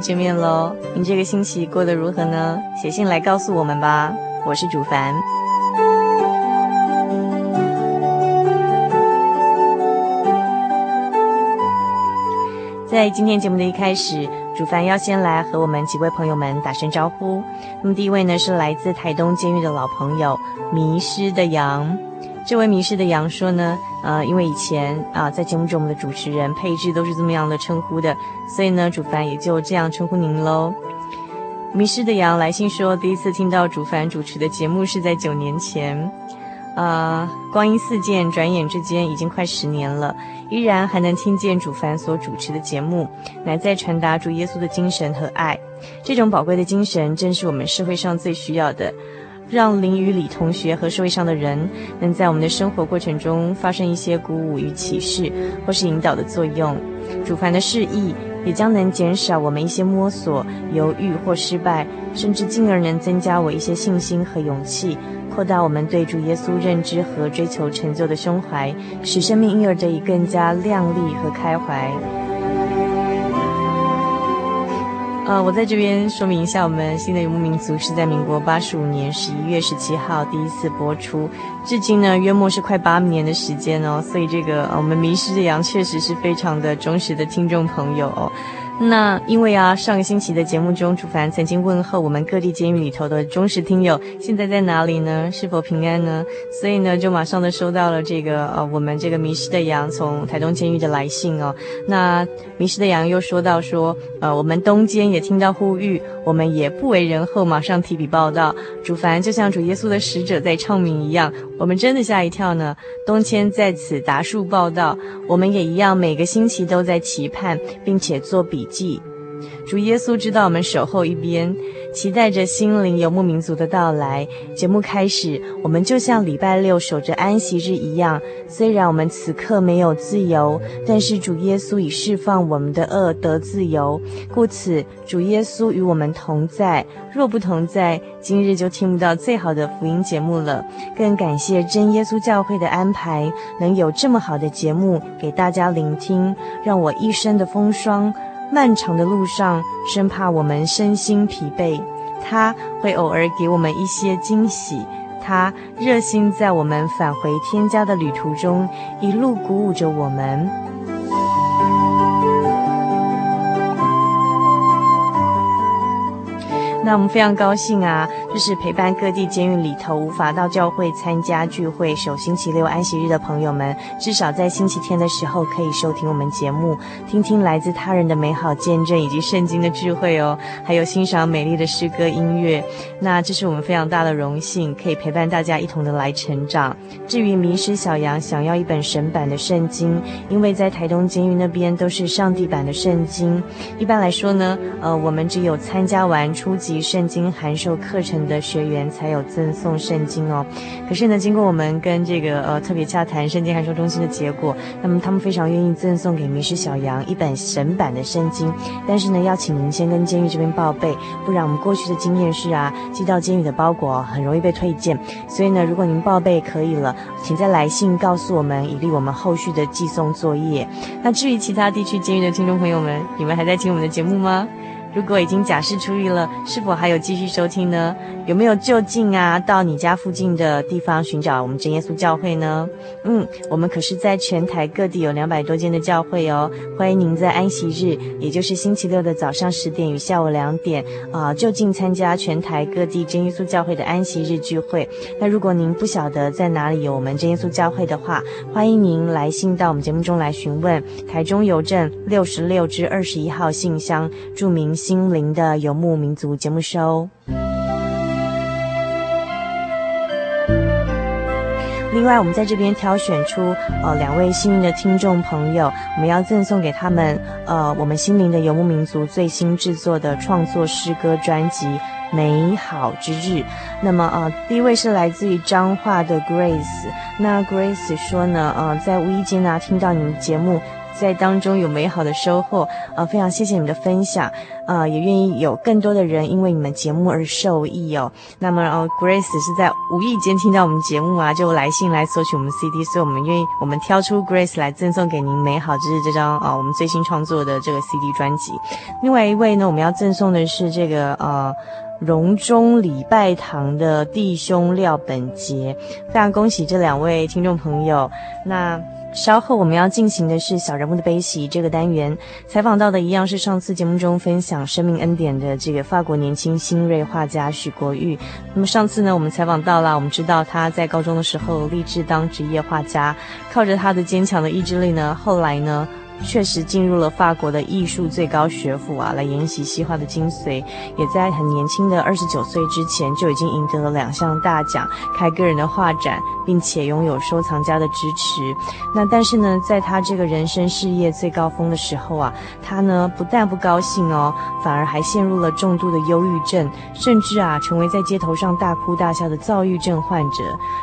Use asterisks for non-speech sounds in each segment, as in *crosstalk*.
见面喽！您这个星期过得如何呢？写信来告诉我们吧。我是主凡。在今天节目的一开始，主凡要先来和我们几位朋友们打声招呼。那么第一位呢，是来自台东监狱的老朋友迷失的羊。这位迷失的羊说呢，呃，因为以前啊、在节目中我们的主持人配置都是这么样的称呼的，所以呢，主凡也就这样称呼您喽。迷失的羊来信说，第一次听到主凡主持的节目是在九年前，呃，光阴似箭，转眼之间已经快十年了，依然还能听见主凡所主持的节目，乃在传达主耶稣的精神和爱。这种宝贵的精神，正是我们社会上最需要的。让林与李同学和社会上的人能在我们的生活过程中发生一些鼓舞与启示，或是引导的作用。主凡的示意也将能减少我们一些摸索、犹豫或失败，甚至进而能增加我一些信心和勇气，扩大我们对主耶稣认知和追求成就的胸怀，使生命因而得以更加亮丽和开怀。呃，我在这边说明一下，我们《新的游牧民族》是在民国八十五年十一月十七号第一次播出，至今呢约莫是快八年的时间哦，所以这个我们迷失的羊确实是非常的忠实的听众朋友哦。那因为啊，上个星期的节目中，主凡曾经问候我们各地监狱里头的忠实听友，现在在哪里呢？是否平安呢？所以呢，就马上的收到了这个呃，我们这个迷失的羊从台东监狱的来信哦。那迷失的羊又说到说，呃，我们东监也听到呼吁，我们也不为人后，马上提笔报道。主凡就像主耶稣的使者在唱名一样，我们真的吓一跳呢。东迁在此达数报道，我们也一样，每个星期都在期盼，并且做笔。记，主耶稣知道我们守候一边，期待着心灵游牧民族的到来。节目开始，我们就像礼拜六守着安息日一样。虽然我们此刻没有自由，但是主耶稣已释放我们的恶得自由，故此主耶稣与我们同在。若不同在，今日就听不到最好的福音节目了。更感谢真耶稣教会的安排，能有这么好的节目给大家聆听，让我一生的风霜。漫长的路上，生怕我们身心疲惫，他会偶尔给我们一些惊喜。他热心在我们返回天家的旅途中，一路鼓舞着我们。那我们非常高兴啊，就是陪伴各地监狱里头无法到教会参加聚会、守星期六安息日的朋友们，至少在星期天的时候可以收听我们节目，听听来自他人的美好见证以及圣经的智慧哦，还有欣赏美丽的诗歌音乐。那这是我们非常大的荣幸，可以陪伴大家一同的来成长。至于迷失小羊想要一本神版的圣经，因为在台东监狱那边都是上帝版的圣经，一般来说呢，呃，我们只有参加完初级。圣经函授课程的学员才有赠送圣经哦。可是呢，经过我们跟这个呃特别洽谈圣经函授中心的结果，那么他们非常愿意赠送给迷失小羊一本神版的圣经，但是呢，要请您先跟监狱这边报备，不然我们过去的经验是啊，寄到监狱的包裹很容易被退件。所以呢，如果您报备可以了，请再来信告诉我们，以利我们后续的寄送作业。那至于其他地区监狱的听众朋友们，你们还在听我们的节目吗？如果已经假释出狱了，是否还有继续收听呢？有没有就近啊，到你家附近的地方寻找我们真耶稣教会呢？嗯，我们可是在全台各地有两百多间的教会哦。欢迎您在安息日，也就是星期六的早上十点与下午两点啊，就近参加全台各地真耶稣教会的安息日聚会。那如果您不晓得在哪里有我们真耶稣教会的话，欢迎您来信到我们节目中来询问。台中邮政六十六至二十一号信箱，注明。心灵的游牧民族节目收。另外，我们在这边挑选出呃两位幸运的听众朋友，我们要赠送给他们呃我们心灵的游牧民族最新制作的创作诗歌专辑《美好之日》。那么呃第一位是来自于彰化的 Grace，那 Grace 说呢呃在无意间呢听到你们节目。在当中有美好的收获，呃，非常谢谢你们的分享，呃，也愿意有更多的人因为你们节目而受益哦。那么，呃，Grace 是在无意间听到我们节目啊，就来信来索取我们 CD，所以我们愿意我们挑出 Grace 来赠送给您《美好之日》这张啊、我们最新创作的这个 CD 专辑。另外一位呢，我们要赠送的是这个呃荣中礼拜堂的弟兄廖本杰，非常恭喜这两位听众朋友。那。稍后我们要进行的是小人物的悲喜这个单元，采访到的一样是上次节目中分享生命恩典的这个法国年轻新锐画家许国玉。那么上次呢，我们采访到了，我们知道他在高中的时候立志当职业画家，靠着他的坚强的意志力呢，后来呢。确实进入了法国的艺术最高学府啊，来研习西画的精髓，也在很年轻的二十九岁之前就已经赢得了两项大奖，开个人的画展，并且拥有收藏家的支持。那但是呢，在他这个人生事业最高峰的时候啊，他呢不但不高兴哦，反而还陷入了重度的忧郁症，甚至啊成为在街头上大哭大笑的躁郁症患者。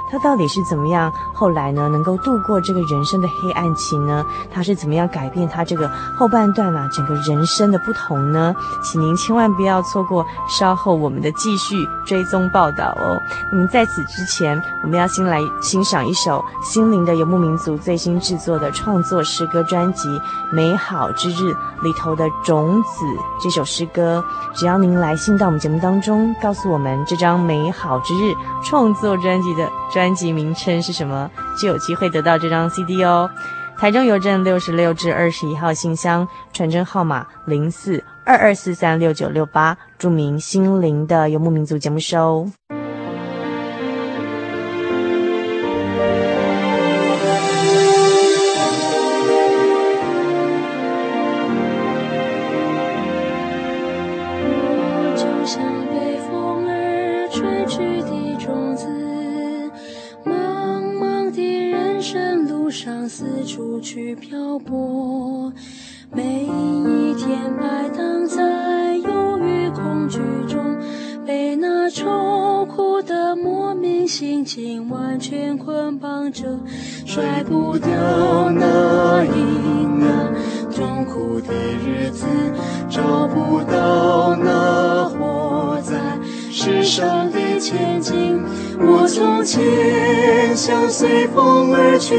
他到底是怎么样后来呢能够度过这个人生的黑暗期呢？他是怎么样改？改变他这个后半段啊，整个人生的不同呢，请您千万不要错过稍后我们的继续追踪报道哦。那么在此之前，我们要先来欣赏一首心灵的游牧民族最新制作的创作诗歌专辑《美好之日》里头的《种子》这首诗歌。只要您来信到我们节目当中，告诉我们这张《美好之日》创作专辑的专辑名称是什么，就有机会得到这张 CD 哦。台中邮政六十六至二十一号信箱，传真号码零四二二四三六九六八，著名“心灵的游牧民族”节目收。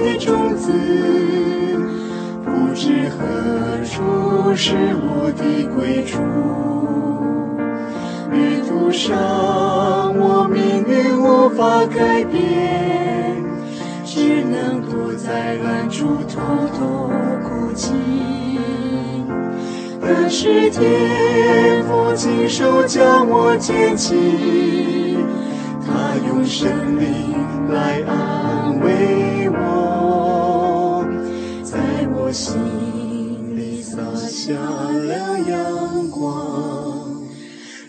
的种子。不知何处是我的归处，旅途上我命运无法改变，只能躲在暗处偷偷哭泣。但是天父亲手将我捡起，他用生命来安慰心里洒下了阳光，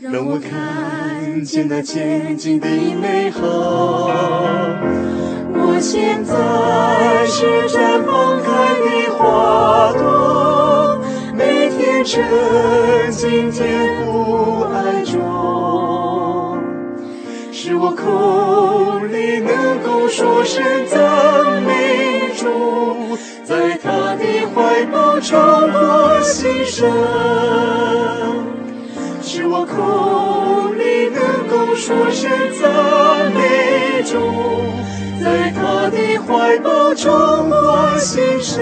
让我看见那前景的美好。我现在是绽放开的花朵，每天沉浸天父爱中，使我口里能够说声赞美主，在他的怀抱中我新生，使我口里能够说声赞美主，在他的怀抱中我新生。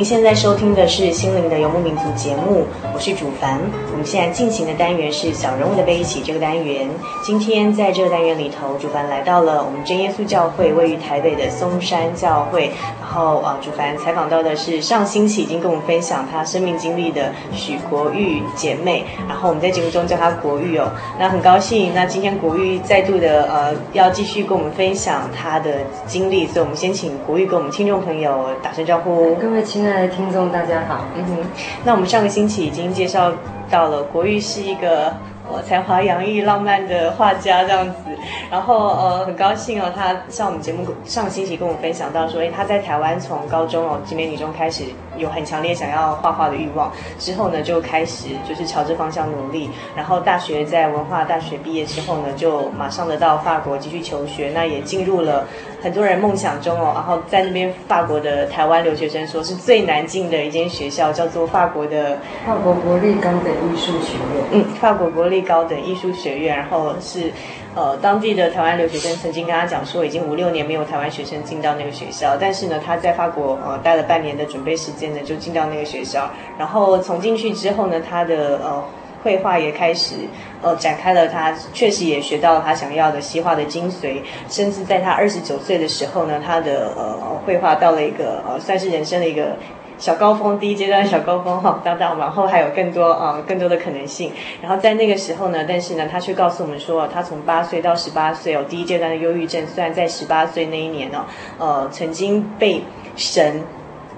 您现在收听的是《心灵的游牧民族》节目，是主凡。我们现在进行的单元是“小人物的悲喜”这个单元。今天在这个单元里头，主凡来到了我们真耶稣教会，位于台北的松山教会。然后啊，主凡采访到的是上星期已经跟我们分享他生命经历的许国玉姐妹。然后我们在节目中叫她国玉哦。那很高兴，那今天国玉再度的呃要继续跟我们分享她的经历，所以我们先请国玉跟我们听众朋友打声招呼。各位亲爱的听众，大家好。嗯哼，那我们上个星期已经介绍到了国玉是一个。才华洋溢、浪漫的画家这样子，然后呃很高兴哦，他上我们节目上星期跟我分享到说，诶他在台湾从高中哦集美女中开始有很强烈想要画画的欲望，之后呢就开始就是朝这方向努力，然后大学在文化大学毕业之后呢，就马上的到法国继续求学，那也进入了很多人梦想中哦，然后在那边法国的台湾留学生说是最难进的一间学校，叫做法国的法国国立高等艺术学院，嗯，法国国立。高等艺术学院，然后是，呃，当地的台湾留学生曾经跟他讲说，已经五六年没有台湾学生进到那个学校，但是呢，他在法国呃待了半年的准备时间呢，就进到那个学校，然后从进去之后呢，他的呃绘画也开始呃展开了，他确实也学到了他想要的西画的精髓，甚至在他二十九岁的时候呢，他的呃绘画到了一个呃算是人生的一个。小高峰，第一阶段小高峰哈，当当往后还有更多啊、更多的可能性。然后在那个时候呢，但是呢，他却告诉我们说，他从八岁到十八岁哦，第一阶段的忧郁症，虽然在十八岁那一年呢，呃，曾经被神。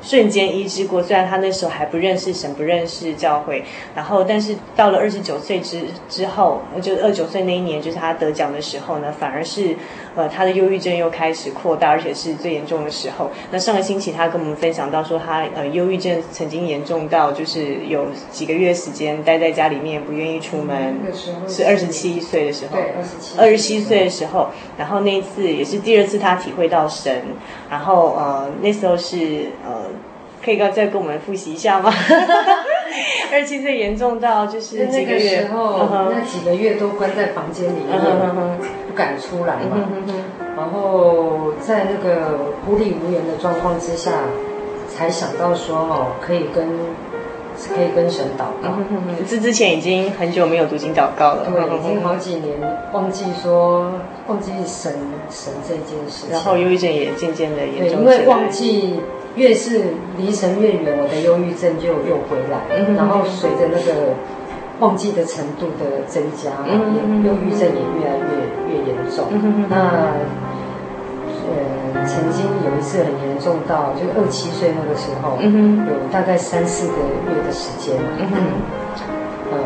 瞬间医治过，虽然他那时候还不认识神，不认识教会，然后但是到了二十九岁之之后，就二十九岁那一年，就是他得奖的时候呢，反而是呃他的忧郁症又开始扩大，而且是最严重的时候。那上个星期他跟我们分享到说，他呃忧郁症曾经严重到就是有几个月时间待在家里面不愿意出门，是二十七岁的时候，对，二十七，二十七岁的时候，然后那一次也是第二次他体会到神，然后呃那时候是呃。可以再跟我们复习一下吗？*laughs* 二十七岁严重到就是几个月，那个时候、嗯、那几个月都关在房间里面，嗯、不敢出来嘛。嗯、然后在那个孤立无援的状况之下，才想到说哦，可以跟可以跟神祷告。这之前已经很久没有读经祷告了，对，已经好几年忘记说忘记神神这件事。然后忧郁症也渐渐的严重，因为忘记。越是离神越远，我的忧郁症就又回来，嗯、然后随着那个忘记的程度的增加，嗯、忧郁症也越来越越严重。嗯、那呃，曾经有一次很严重到，就二七岁那个时候，嗯、有大概三四个月的时间，嗯呃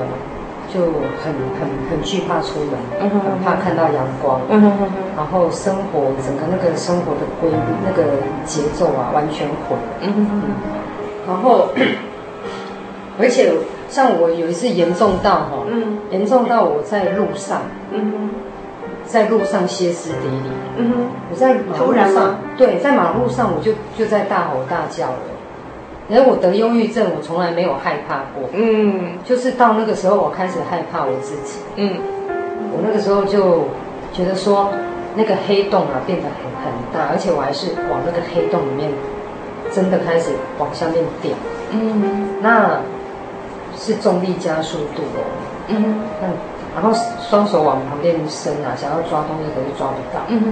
就很很很惧怕出门，很怕看到阳光，然后生活整个那个生活的规律、那个节奏啊，完全毁了。然后，*clears throat* 而且像我有一次严重到哈，嗯、严重到我在路上，在路上歇斯底里，嗯、哼我在马路上，对，在马路上我就就在大吼大叫了。然后我得忧郁症，我从来没有害怕过。嗯，就是到那个时候，我开始害怕我自己。嗯，我那个时候就觉得说，那个黑洞啊变得很很大，而且我还是往那个黑洞里面真的开始往下面掉。嗯，那是重力加速度哦。嗯，那然后双手往旁边伸啊，想要抓东西可是抓不到。嗯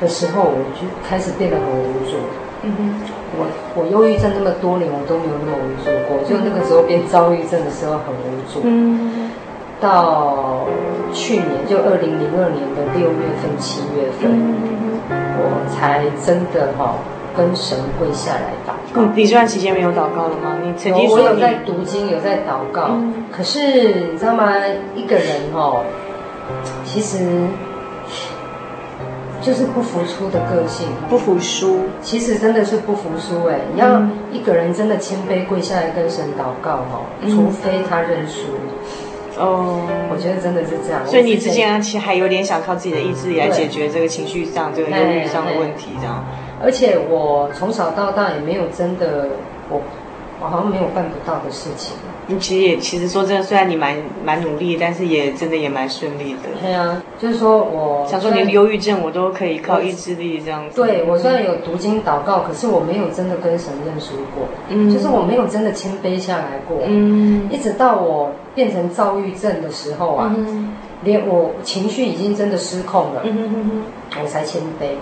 的时候，我就开始变得很无助。嗯哼，我我忧郁症那么多年，我都没有那么无助过。就那个时候变躁郁症的时候很无助。嗯，到去年就二零零二年的六月份、七月份，我才真的哈、哦、跟神跪下来你这段期间没有祷告了吗？你曾经我说有在读经，有在祷告。嗯可是你知道吗？一个人、哦，其实就是不服输的个性。不服输，其实真的是不服输哎！你要一个人真的谦卑跪下来跟神祷告哦、嗯除非他认输。哦，我觉得真的是这样。所以你之前其实还有点想靠自己的意志力来解决这个情绪上、这个忧郁上的问题，这样。而且我从小到大也没有真的我我好像没有办不到的事情。你其实也其实说真的，虽然你蛮蛮努力，但是也真的也蛮顺利的。对啊，就是说我想说，连忧郁症我都可以靠意志力这样子。对，我虽然有读经祷告，可是我没有真的跟神认输过。嗯，就是我没有真的谦卑下来过。嗯，一直到我变成躁郁症的时候啊，嗯、连我情绪已经真的失控了，嗯哼哼哼我才谦卑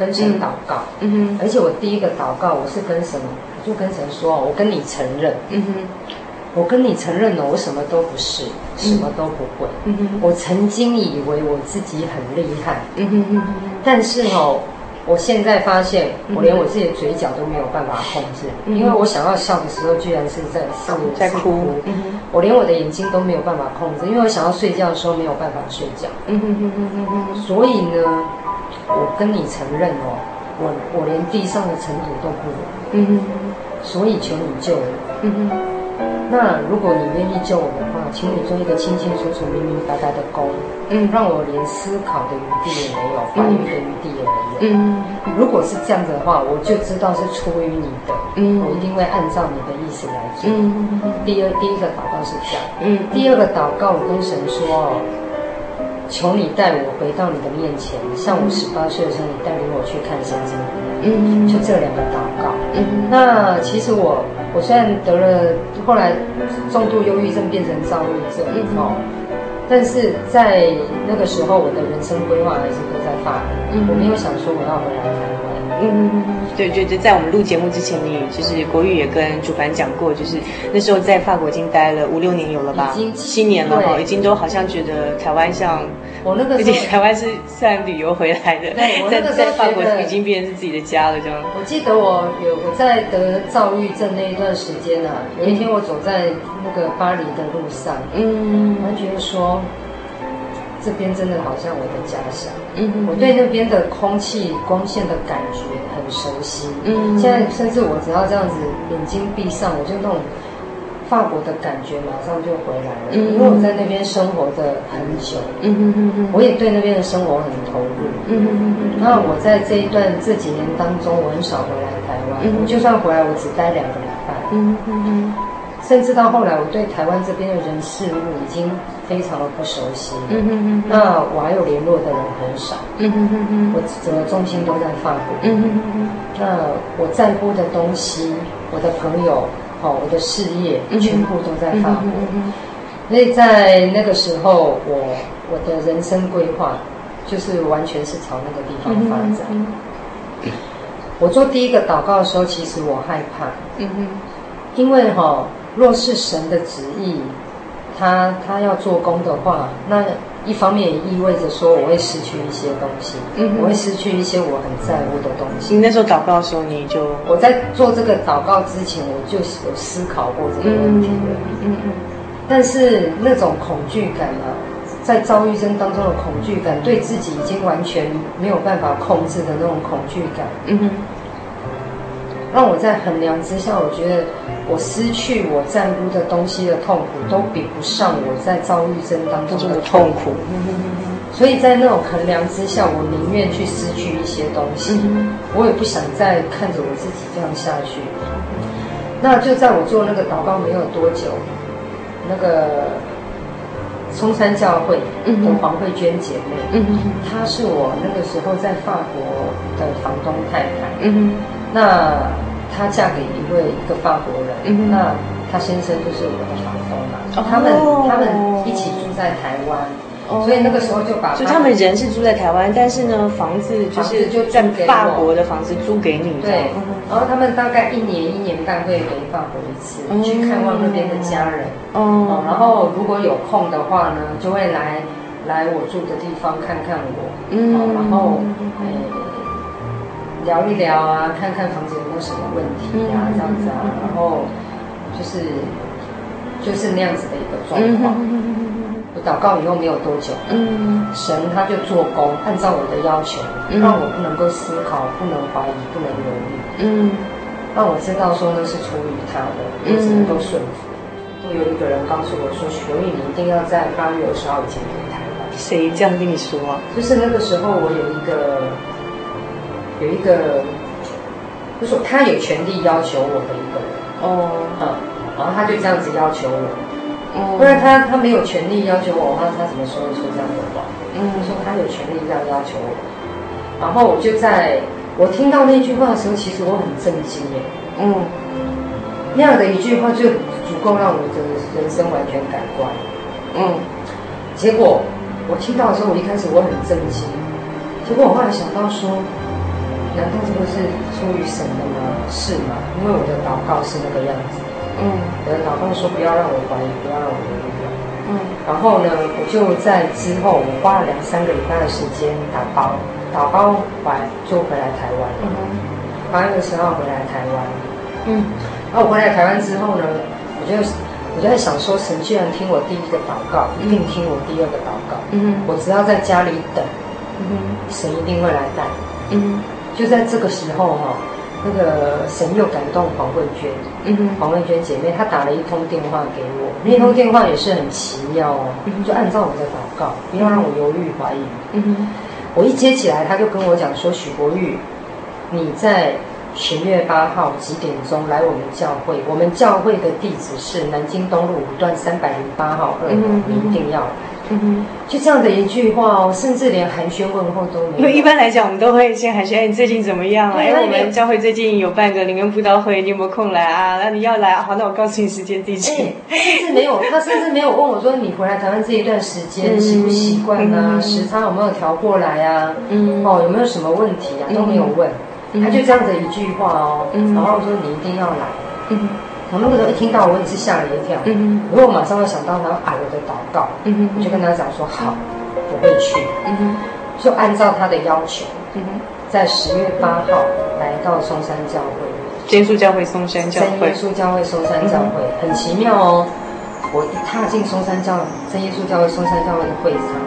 跟神祷告。嗯哼，而且我第一个祷告，我是跟神，我就跟神说，我跟你承认。嗯哼。我跟你承认了，我什么都不是，什么都不会。嗯哼，我曾经以为我自己很厉害。嗯哼哼哼。但是哦，我现在发现，我连我自己的嘴角都没有办法控制，因为我想要笑的时候，居然是在是在哭。嗯哼。我连我的眼睛都没有办法控制，因为我想要睡觉的时候没有办法睡觉。嗯哼哼哼哼哼。所以呢，我跟你承认哦，我我连地上的尘土都不如。嗯哼。所以求你救我。嗯哼。那如果你愿意救我的话，请你做一个清清楚楚、明明白白的工，嗯，让我连思考的余地也没有，发育的余地也没有。嗯，如果是这样子的话，我就知道是出于你的，嗯，我一定会按照你的意思来做。嗯，第二第一个祷告是这样，嗯，第二个祷告我跟神说哦，求你带我回到你的面前，像我十八岁的时候，你带领我去看神经病。嗯，就这两个祷告。嗯，那其实我我虽然得了后来重度忧郁症变成躁郁症，哦，但是在那个时候我的人生规划还是都在法国。嗯，我没有想说我要回来台湾。嗯，对，对对，在我们录节目之前，你就是国语也跟主凡讲过，就是那时候在法国已经待了五六年有了吧？已经七年了哈，已经都好像觉得台湾像我那个时候，毕竟台湾是算旅游回来的，对，我在在法国已经变成是自己的家了，这样。我记得我有我在得躁郁症那一段时间啊，有一天我走在那个巴黎的路上，嗯，我觉得说。这边真的好像我的家乡，嗯哼，我对那边的空气、光线的感觉很熟悉，嗯，现在甚至我只要这样子眼睛闭上，我就那种法国的感觉马上就回来了，嗯，因为我在那边生活的很久，嗯哼哼哼，我也对那边的生活很投入，嗯哼哼哼，那我在这一段这几年当中，我很少回来台湾，嗯，就算回来，我只待两个礼拜，嗯哼哼。甚至到后来，我对台湾这边的人事物已经非常的不熟悉。嗯哼哼。那我还有联络的人很少。嗯哼哼哼。我整个重心都在法国。嗯哼哼哼。那我在乎的东西，我的朋友，好，我的事业，全部都在法国。嗯哼。所以在那个时候，我我的人生规划就是完全是朝那个地方发展。嗯嗯。我做第一个祷告的时候，其实我害怕。嗯哼。因为哈。若是神的旨意，他他要做工的话，那一方面也意味着说我会失去一些东西，嗯，我会失去一些我很在乎的东西。你那时候祷告的时候，你就我在做这个祷告之前，我就有思考过这个问题了，嗯嗯。但是那种恐惧感啊，在遭遇症当中的恐惧感，对自己已经完全没有办法控制的那种恐惧感，嗯哼，让我在衡量之下，我觉得。我失去我在乎的东西的痛苦，都比不上我在遭遇症当中的痛苦。所以在那种衡量之下，我宁愿去失去一些东西，我也不想再看着我自己这样下去。那就在我做那个祷告没有多久，那个松山教会的黄慧娟姐妹，她是我那个时候在法国的房东太太，嗯，那她嫁给一位一个法国人，嗯，那她先生就是我的房东嘛，哦，他们他们一起住在台湾。所以那个时候就把，就他们人是住在台湾，但是呢，房子就是就在法国的房子租给你。对，然后他们大概一年一年半会回法国一次，去看望那边的家人。哦，然后如果有空的话呢，就会来来我住的地方看看我。嗯，然后聊一聊啊，看看房子有没有什么问题啊，这样子啊，然后就是就是那样子的一个状况。我祷告以后没有多久，嗯，神他就做工，按照我的要求，嗯、让我不能够思考，不能怀疑，不能犹豫，嗯，让我知道说那是出于他的，我只能够顺服。有一个人告诉我说：“许留意，你一定要在八月二十号以前回台湾。”谁这样跟你说？啊就是那个时候，我有一个有一个，就是他有权利要求我的一个人哦，嗯，然后他就这样子要求我。不然他他没有权利要求我，那他怎么说得出这样的话？嗯，说他有权利这样要求我。然后我就在我听到那句话的时候，其实我很震惊耶。嗯，那样的一句话就足够让我的人生完全改观。嗯，结果我听到的时候，我一开始我很震惊。结果我后来想到说，难道这个是出于神的吗？是吗？因为我的祷告是那个样子。嗯，我的祷告说不要让我怀疑，不要让我。嗯，然后呢，我就在之后，我花了两三个礼拜的时间打包，打包完就回来台湾。嗯，八月十号回来台湾。嗯，然后我回来台湾之后呢，我就我就在想说，神既然听我第一个祷告，一定听我第二个祷告。嗯，我只要在家里等，嗯，神一定会来带。嗯，就在这个时候哈。那个神又感动黄慧娟，嗯哼，黄慧娟姐妹，她打了一通电话给我，那通电话也是很奇妙哦，就按照我的祷告，不要让我犹豫怀疑，嗯哼，我一接起来，他就跟我讲说，许国玉，你在十月八号几点钟来我们教会？我们教会的地址是南京东路五段三百零八号二楼，你一定要来。嗯哼，就这样的一句话哦，甚至连寒暄问候都没有。因为一般来讲，我们都会先寒暄，哎，你最近怎么样？哎，我们教会最近有办个灵恩布道会，你有没有空来啊？那你要来，好，那我告诉你时间地址。他甚至没有，*laughs* 他甚至没有问我说，你回来台湾这一段时间习不习惯啊？时差有没有调过来啊？嗯，哦，有没有什么问题啊？都没有问，他就这样的一句话哦，然后我说你一定要来。嗯。我那个时候一听到，我也是吓了一跳。嗯哼，然后我马上会想到他矮我的祷告。嗯哼，我就跟他讲说：“好，我会去。”嗯哼，就按照他的要求。嗯哼，在十月八号来到松山教会。真耶稣教会松山教会。真耶稣教会松山教会，很奇妙哦。我一踏进松山教真耶稣教会松山教会的会场，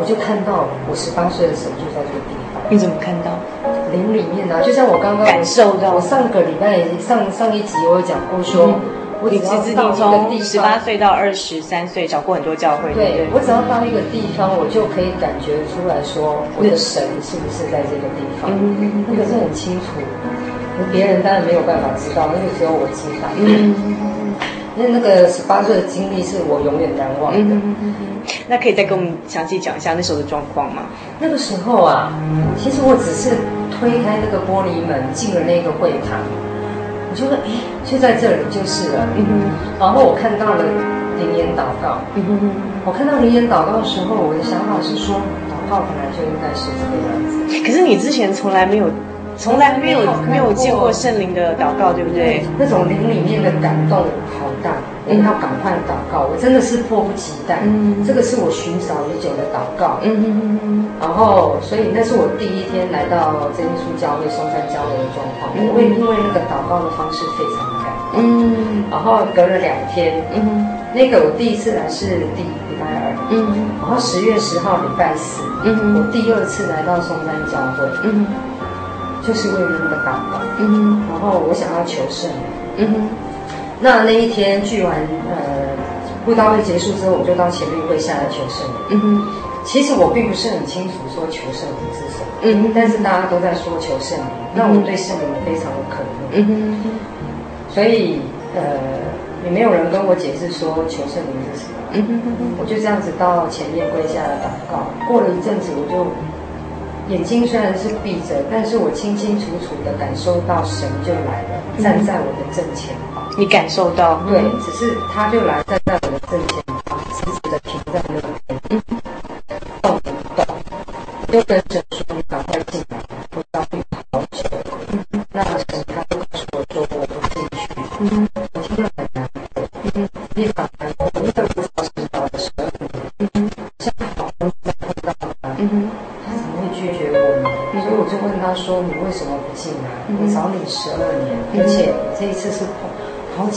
我就看到我十八岁的神就在这个地方。你怎么看到？灵里面啊，就像我刚刚感受到，我上个礼拜上上一集我有讲过说，说我只要到一个地方，十八岁到二十三岁，找过很多教会。对，我只要到一个地方，我就可以感觉出来说，我的神是不是在这个地方？嗯，那个是很清楚，别人当然没有办法知道，那个只有我知道。嗯，那那个十八岁的经历是我永远难忘的。那可以再跟我们详细讲一下那时候的状况吗？那个时候啊，其实我只是。推开那个玻璃门，进了那个会堂，我就说：“哎，就在这里就是了。”嗯哼。然后我看到了灵言祷告。嗯哼。我看到灵言祷告的时候，我的想法是说，祷告本来就应该是这个样子。可是你之前从来没有。从来没有没有见过圣灵的祷告，对不对？那种灵里面的感动好大，我要赶快祷告，我真的是迫不及待。嗯，这个是我寻找已久的祷告。嗯嗯嗯。然后，所以那是我第一天来到真耶稣教会松山教会的状况。我会因为那个祷告的方式非常的感动。嗯。然后隔了两天，嗯，那个我第一次来是第礼拜二，嗯，然后十月十号礼拜四，嗯，我第二次来到松山教会，嗯。就是为了那个祷告，嗯哼，然后我想要求圣灵，嗯哼，那那一天聚完呃布道会结束之后，我就到前面跪下来求圣灵，嗯哼，其实我并不是很清楚说求圣灵是什么，嗯哼，但是大家都在说求圣灵，那我对圣灵非常的渴慕，嗯哼，所以呃，也没有人跟我解释说求圣灵是什么。嗯哼。我就这样子到前面跪下来祷告。过了一阵子，我就眼睛虽然是闭着，但是我清清楚楚的感受到神就来了，站在我的正前方。你感受到？对，只是他就来站在我的正前方，直直的停在那边，嗯，动不动，就跟神说：“你赶快进来，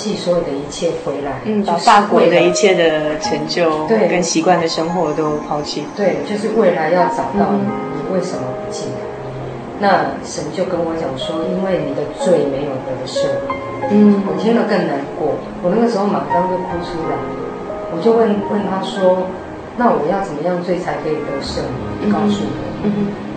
弃所有的一切回来，嗯，把法国的一切的成就，对，跟习惯的生活都抛弃，对，就是未来要找到你，嗯、你为什么不进来？那神就跟我讲说，因为你的罪没有得赦，嗯，我听了更难过，我那个时候马上就哭出来，我就问问他说，那我要怎么样罪才可以得赦？你告诉我，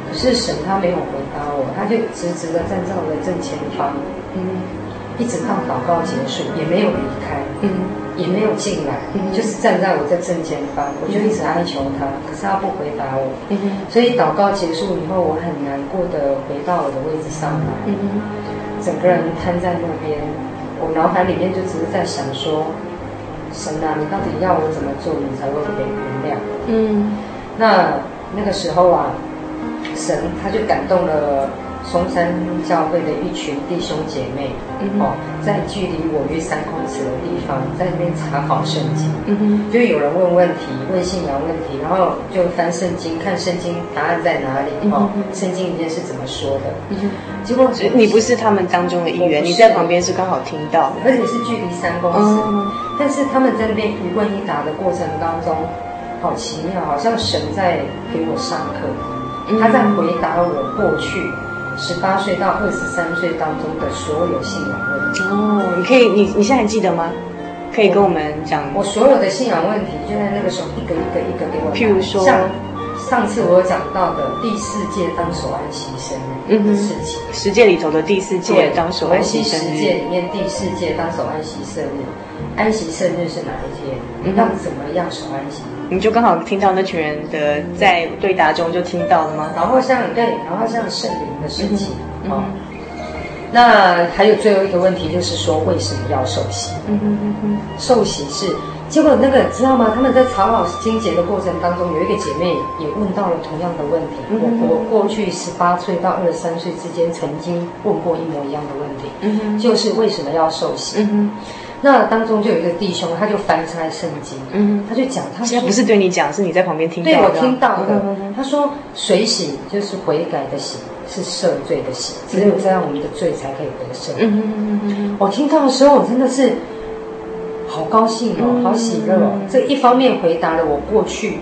可是神他没有回答我，他就直直的站在我的正前方，嗯。一直到祷告结束，也没有离开，嗯，也没有进来，嗯，就是站在我这正前方，我就一直哀求他，可是他不回答我，嗯，所以祷告结束以后，我很难过的回到我的位置上来，嗯，整个人瘫在路边，我脑海里面就只是在想说，神啊，你到底要我怎么做，你才会被原谅？嗯，那那个时候啊，神他就感动了。松山教会的一群弟兄姐妹，嗯、哦，在距离我约三公尺的地方，在那边查考圣经，嗯哼，就有人问问题，问信仰问题，然后就翻圣经，看圣经答案在哪里，哦，嗯、圣经里面是怎么说的，嗯，结果你不是他们当中的一员，你在旁边是刚好听到，而且是距离三公尺，嗯、但是他们在那边一问一答的过程当中，好奇妙，好像神在给我上课，嗯、他在回答我过去。十八岁到二十三岁当中的所有信仰问题哦，你可以，你你现在还记得吗？可以跟我们讲我。所有的信仰问题就在那个时候一个一个一个给我。譬如说，像上次我有讲到的第四届当守安息生日的事情，嗯、十届里头的第四届当守安息生日。十届里面第四届当守安息生日，安息生日是哪一天？要怎么样守安息？你就刚好听到那群人的在对答中就听到了吗？然后像对，然后像圣灵的事情哦。那还有最后一个问题就是说，为什么要受洗？嗯嗯嗯嗯，受洗是结果那个知道吗？他们在查考经节的过程当中，有一个姐妹也问到了同样的问题。嗯、哼我我过去十八岁到二十三岁之间曾经问过一模一样的问题，嗯哼，就是为什么要受洗？嗯哼。那当中就有一个弟兄，他就翻开圣经，嗯，他就讲，他现在不是对你讲，是你在旁边听到的。对，我听到的。嗯嗯、他说水洗就是悔改的洗，是赦罪的洗，只有这样我们的罪才可以得赦。嗯嗯嗯，我听到的时候，我真的是好高兴哦，好喜乐哦。这一方面回答了我过去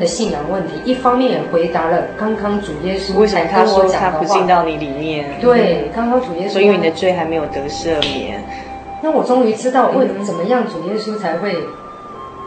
的信仰问题，一方面也回答了刚刚主耶稣为什么他说他不进到你里面。对，刚刚主耶稣说因为你的罪还没有得赦免。那我终于知道为怎么样主耶稣才会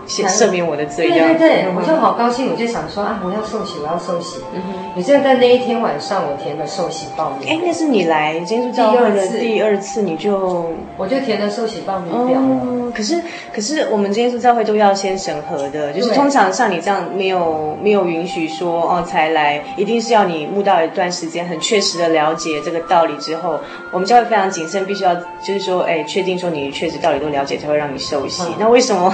赦免我的罪。对对对，我就好高兴，我就想说啊，我要受洗，我要受洗。嗯哼。你现在在那一天晚上，我填了受洗报名。哎，那是你来接触教会的第二次，你就我就填了受洗报名表。哦，可是可是我们接触教会都要先审核的，就是通常像你这样没有没有允许说哦才来，一定是要你悟到一段时间，很确实的了解这个道理之后，我们教会非常谨慎，必须要就是说哎确定说你确实道理都了解才会让你受洗。那为什么？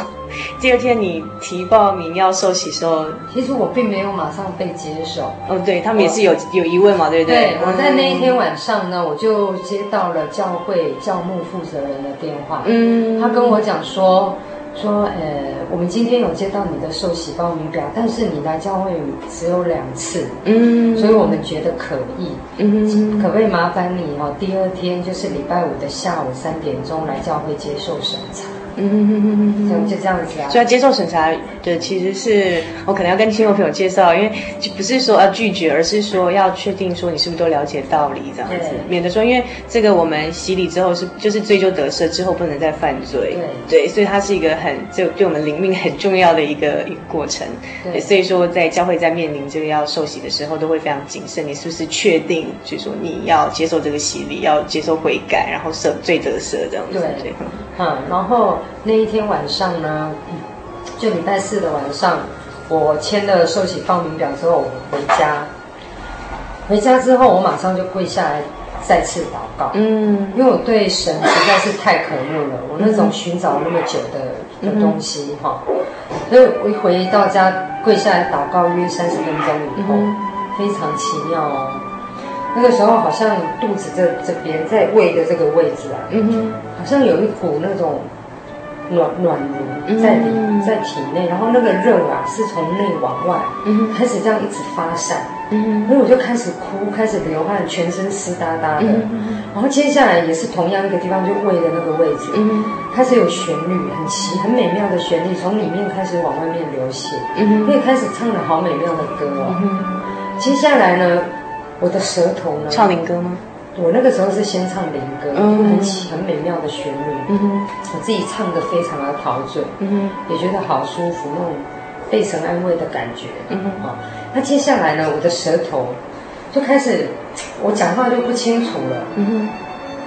第二天你提报名要受洗的时候，其实我并没有马上被接受。哦，对他们也是有有疑问嘛，对不对？对，我在那一天晚上呢，我就接到了教会教牧负责人的电话。嗯，他跟我讲说说，呃，我们今天有接到你的受洗报名表，但是你来教会只有两次。嗯，所以我们觉得可疑。嗯，可不可以麻烦你哦？第二天就是礼拜五的下午三点钟来教会接受审查。嗯嗯嗯嗯嗯，就这样子啊。所以要接受审查的其实是我可能要跟亲友朋友介绍，因为就不是说要拒绝，而是说要确定说你是不是都了解道理这样子，免得说因为这个我们洗礼之后是就是追究得赦之后不能再犯罪，对。对，所以它是一个很就对我们灵命很重要的一个一个过程。对，所以说在教会在面临这个要受洗的时候，都会非常谨慎，你是不是确定，就是说你要接受这个洗礼，要接受悔改，然后赦罪得赦这样子。对，对嗯，然后那一天晚上呢，就礼拜四的晚上，我签了受洗报名表之后，我回家，回家之后，我马上就跪下来再次祷告。嗯，因为我对神实在是太渴慕了，我那种寻找那么久的的东西哈，所以我一回到家跪下来祷告约三十分钟以后，非常奇妙哦。那个时候好像肚子这这边在胃的这个位置啊，嗯哼，好像有一股那种暖暖流在里、嗯、在体内，然后那个热啊是从内往外，开始这样一直发散，嗯哼，所以我就开始哭，开始流汗，全身湿哒哒的，嗯，然后接下来也是同样一个地方，就胃的那个位置，嗯哼，开始有旋律，很奇很美妙的旋律，从里面开始往外面流血，嗯哼，所以开始唱了好美妙的歌哦，嗯哼，接下来呢？我的舌头呢？唱灵歌吗？我那个时候是先唱灵歌，嗯、很奇很美妙的旋律，嗯哼，我自己唱的非常的陶醉，嗯哼，也觉得好舒服，那种被神安慰的感觉，嗯哼，啊，那接下来呢，我的舌头就开始，我讲话就不清楚了，嗯哼，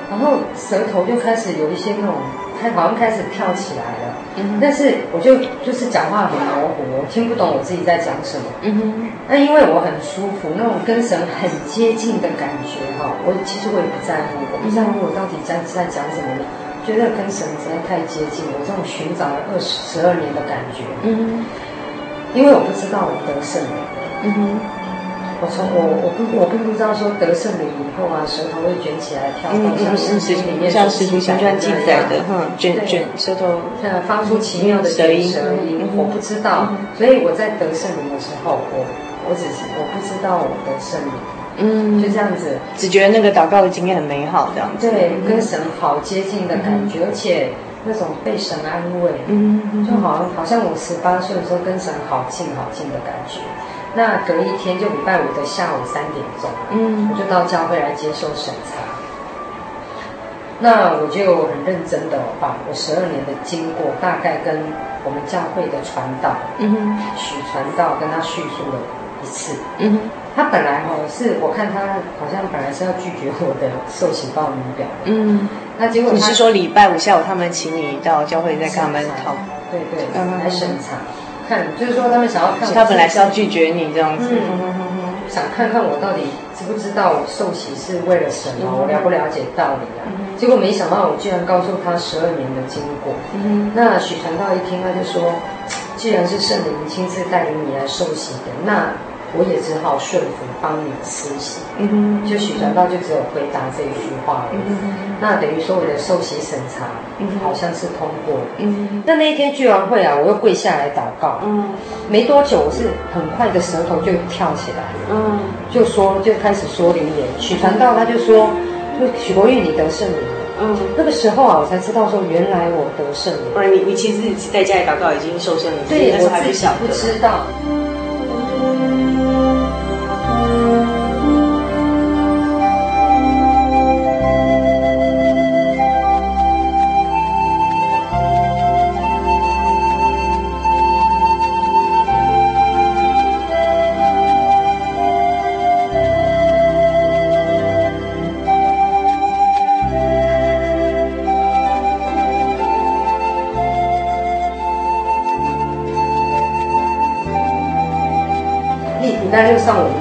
然后舌头就开始有一些那种，开好像开始跳起来了。嗯、但是我就就是讲话很模糊，我听不懂我自己在讲什么。嗯哼。那因为我很舒服，那种跟神很接近的感觉哈，我其实我也不在乎，我不在乎我到底在在讲什么，觉得跟神实在太接近，我这种寻找了二十十二年的感觉。嗯哼。因为我不知道我得胜了。嗯哼。我从我我不我并不知道说得胜了以后啊，舌头会卷起来跳，像圣经里面像《使徒行传》记载的，哈，卷卷舌头，呃，发出奇妙的舌音。舌音，我不知道，所以我在得圣灵的时候，我我只是我不知道我得圣灵，嗯，就这样子，只觉得那个祷告的经验很美好，这样子，对，跟神好接近的感觉，而且那种被神安慰，嗯，就好像好像我十八岁的时候跟神好近好近的感觉。那隔一天就礼拜五的下午三点钟，嗯，我就到教会来接受审查。那我就很认真的把我十二年的经过，大概跟我们教会的传道，嗯哼，许传道跟他叙述了一次，嗯哼，他本来哦是我看他好像本来是要拒绝我的受洗报名表，嗯，那结果你是说礼拜五下午他们请你到教会再跟他们讨，对对，来审查。看，就是说他们想要看，他本来是要拒绝你这样子，嗯，想看看我到底知不知道我受洗是为了什么，我了不了解道理啊？结果没想到我居然告诉他十二年的经过。那许传道一听，他就说，既然是圣灵亲自带领你来受洗的，那。我也只好顺服，帮你施洗。嗯哼，就许传道就只有回答这一句话了。嗯哼，那等于说我的受洗审查，好像是通过了。嗯哼，那那一天聚完会啊，我又跪下来祷告。嗯，没多久，我是很快的舌头就跳起来。嗯，就说就开始说灵言。许传道他就说，就许国玉你得圣灵了。嗯，那个时候啊，我才知道说原来我得圣灵。不然你你其实在家里祷告已经受圣灵，对，我自己不知道。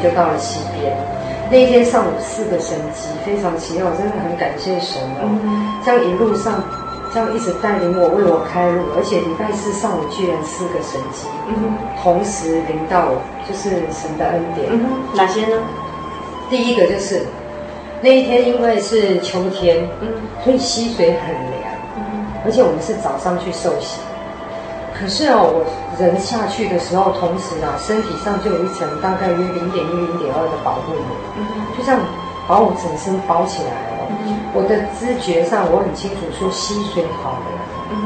就到了西边，那一天上午四个神机，非常奇妙，我真的很感谢神哦。这样一路上，这样一直带领我，为我开路，而且礼拜四上午居然四个神迹，同时临到我，就是神的恩典。哪些呢？第一个就是那一天，因为是秋天，所以溪水很凉，而且我们是早上去受洗。可是哦，我人下去的时候，同时啊，身体上就有一层大概约零点一、零点二的保护膜，就这样把我整身包起来哦。我的知觉上，我很清楚说吸水好凉，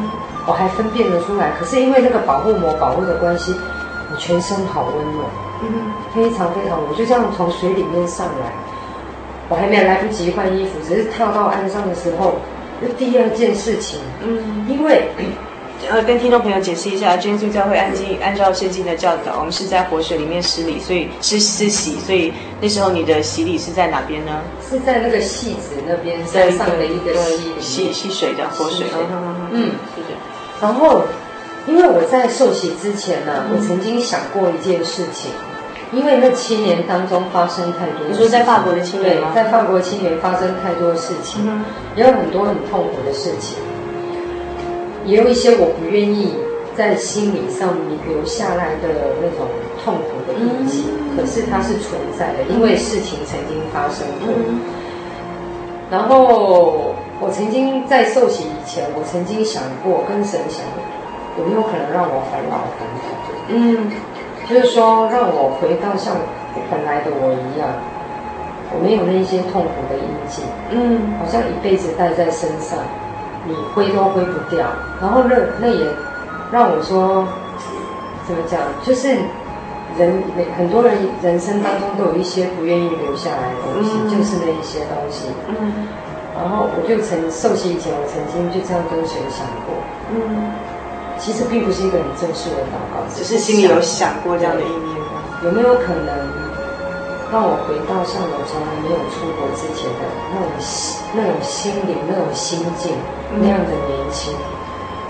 我还分辨得出来。可是因为那个保护膜保护的关系，我全身好温暖，嗯，非常非常，我就这样从水里面上来，我还没有来不及换衣服，只是跳到岸上的时候，就第二件事情，嗯，因为。呃，跟听众朋友解释一下，真耶稣教会按经按照圣经的教导，我们是在活水里面施礼，所以是施洗，所以那时候你的洗礼是在哪边呢？是在那个戏子那边山上的一个溪溪溪水的活水。嗯，是的。然后，因为我在受洗之前呢、啊，我曾经想过一件事情，因为那七年当中发生太多，你说在法国的七年吗？对，在法国的七年发生太多事情，嗯、也有很多很痛苦的事情。也有一些我不愿意在心理上留下来的那种痛苦的印记，嗯、可是它是存在的，因为事情曾经发生过。嗯、然后我曾经在受洗以前，我曾经想过跟神想，有没有可能让我返老还童？嗯，就是说让我回到像本来的我一样，我没有那些痛苦的印记，嗯，好像一辈子带在身上。你挥都挥不掉，然后那那也让我说怎么讲，就是人每很多人人生当中都有一些不愿意留下来的东西，嗯、就是那一些东西。嗯，然后我就曾受洗以前，我曾经就这样跟神想过。嗯，其实并不是一个很正式的祷告，只是心里有想过这样的意念。有没有可能？让我回到像我从来没有出国之前的那种心、那种心灵、那种心境，那样的年轻。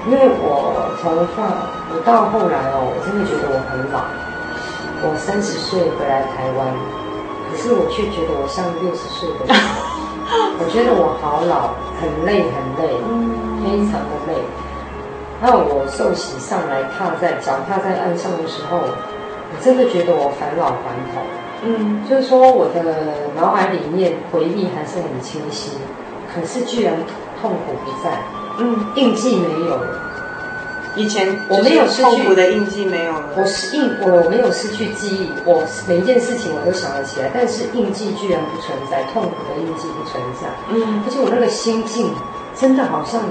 因为我从发，我到后来哦，我真的觉得我很老。我三十岁回来台湾，可是我却觉得我像六十岁的人。*laughs* 我觉得我好老，很累，很累，非常的累。还有我受洗上来，踏在脚踏在岸上的时候，我真的觉得我返老还童。嗯，就是说我的脑海里面回忆还是很清晰，可是居然痛苦不在，嗯，印记没有了。以前我没有失去痛苦的印记没有了，我是印我没有失去记忆，我每一件事情我都想得起来，但是印记居然不存在，痛苦的印记不存在。嗯，而且我那个心境真的好像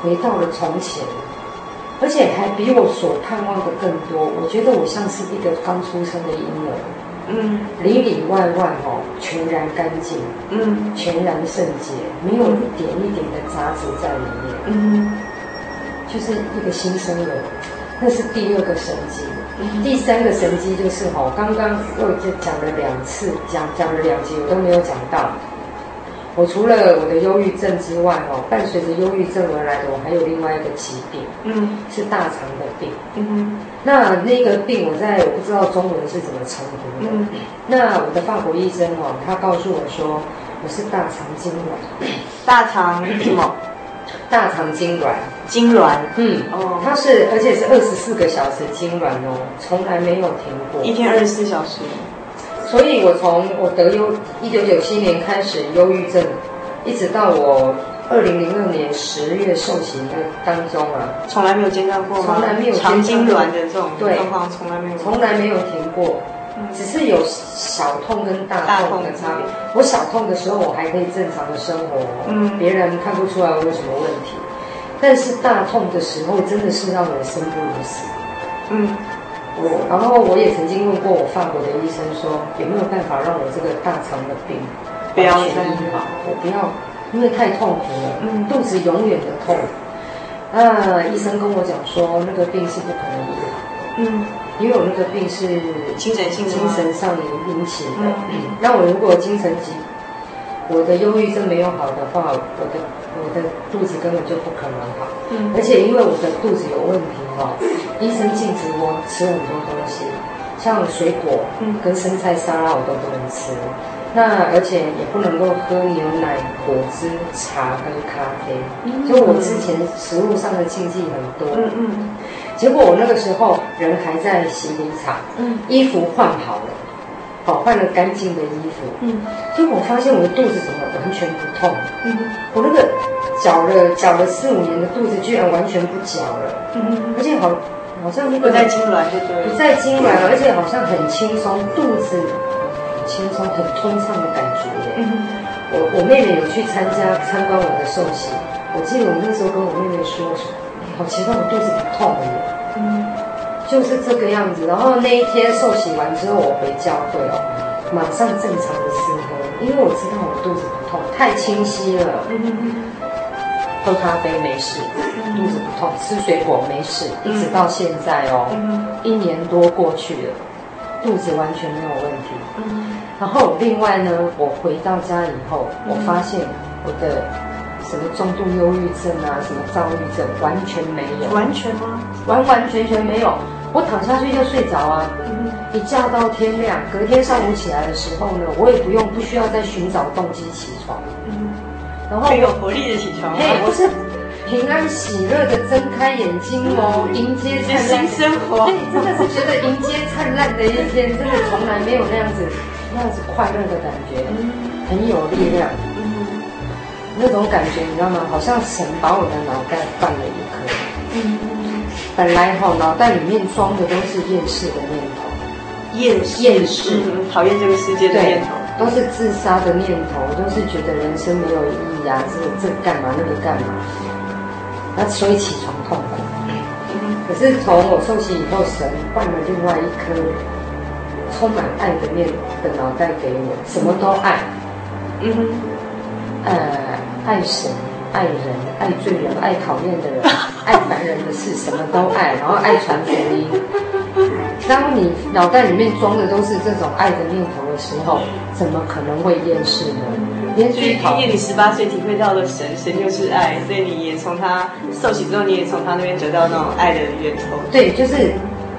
回到了从前，而且还比我所盼望的更多。我觉得我像是一个刚出生的婴儿。嗯，里里外外哦，全然干净，嗯，全然圣洁，没有一点一点的杂质在里面，嗯，就是一个新生的，那是第二个神迹，嗯、第三个神迹就是哦，刚刚我已经讲了两次，讲讲了两集，我都没有讲到。我除了我的忧郁症之外，哦，伴随着忧郁症而来的，我还有另外一个疾病，嗯，是大肠的病，嗯，那那个病我在我不知道中文是怎么称呼的，嗯，那我的法国医生哦，他告诉我说我是大肠痉挛，大肠什么？大肠痉挛，痉挛，嗯，哦，他是而且是二十四个小时痉挛哦，从来没有停过，一天二十四小时。所以，我从我得忧一九九七年开始忧郁症，一直到我二零零二年十月受刑的当中啊，从来没有间断过吗？从来没有长痉挛的这种状况，从来没有，从来没有停过，只是有小痛跟大痛的差别。我小痛的时候，我还可以正常的生活，嗯，别人看不出来我有什么问题。但是大痛的时候，真的是让人生不如死，嗯。我，然后我也曾经问过我法国的医生说，有没有办法让我这个大肠的病完全医好？我不要，因为太痛苦了，嗯，肚子永远的痛。那，医生跟我讲说，那个病是不可能医好，嗯，因为我那个病是精神性、精神上引引起的。嗯，*clears throat* 那我如果精神疾，我的忧郁症没有好的话，我的我的肚子根本就不可能好。嗯，而且因为我的肚子有问题。医生禁止我吃很多东西，像水果跟生菜沙拉我都不能吃。那而且也不能够喝牛奶、果汁、茶跟咖啡。所以我之前食物上的禁忌很多。嗯嗯。结果我那个时候人还在洗礼场，嗯，衣服换好了，好换了干净的衣服。嗯。结果我发现我的肚子怎么完全不痛？嗯。我那个。绞了绞了四五年的肚子，居然完全不绞了，嗯，而且好，好像那个不再痉挛，就对，不再痉挛，而且好像很轻松，肚子很轻松，很通畅的感觉。嗯，我我妹妹有去参加参观我的寿喜，我记得我那时候跟我妹妹说，好奇怪，我肚子不痛了，嗯，就是这个样子。然后那一天受洗完之后，我回教会哦，马上正常的吃喝，因为我知道我肚子不痛，太清晰了。嗯喝咖啡没事，肚子不痛；吃水果没事，一直到现在哦，一年多过去了，肚子完全没有问题。然后另外呢，我回到家以后，我发现我的什么重度忧郁症啊，什么躁郁症，完全没有。完全吗？完完全全没有。我躺下去就睡着啊，一觉到天亮，隔天上午起来的时候呢，我也不用不需要再寻找动机起床。然后很有活力的起床，嘿，不是平安喜乐的睁开眼睛哦，迎接灿烂新生活，对，真的是觉得迎接灿烂的一天，真的从来没有那样子那样子快乐的感觉，很有力量，那种感觉你知道吗？好像神把我的脑袋换了一颗，本来哈脑袋里面装的都是厌世的念头，厌厌世，讨厌这个世界的念头。都是自杀的念头，都是觉得人生没有意义啊！这个这个干嘛，那个干嘛？那所以起床痛苦。可是从我受洗以后，神换了另外一颗充满爱的念的脑袋给我，什么都爱。嗯哼。呃，爱神，爱人，爱罪人，爱讨厌的人，*laughs* 爱烦人的事，什么都爱，然后爱传福音。当你脑袋里面装的都是这种爱的念头的时候，怎么可能会厌世呢？连最讨厌你十八岁体会到了神，神就是爱，所以你也从他受洗之后，你也从他那边得到那种爱的源头。对，就是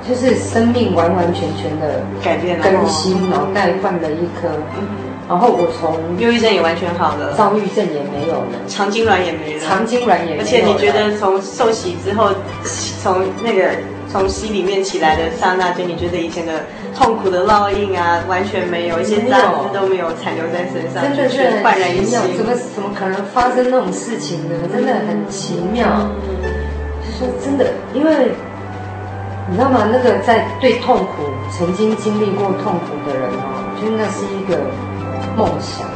就是生命完完全全的改变了，更新，脑袋换了一颗。然后我从忧郁症也完全好了，躁郁症也没有了，肠痉挛也没了，肠痉挛也没有。而且你觉得从受洗之后，从那个从溪里面起来的刹那间，你觉得以前的痛苦的烙印啊，完全没有，一些渣子都没有残留在身上，真的是焕然一新。怎么怎么可能发生那种事情呢？真的很奇妙。就说真的，因为你知道吗？那个在对痛苦曾经经历过痛苦的人哦，就那是一个。梦想，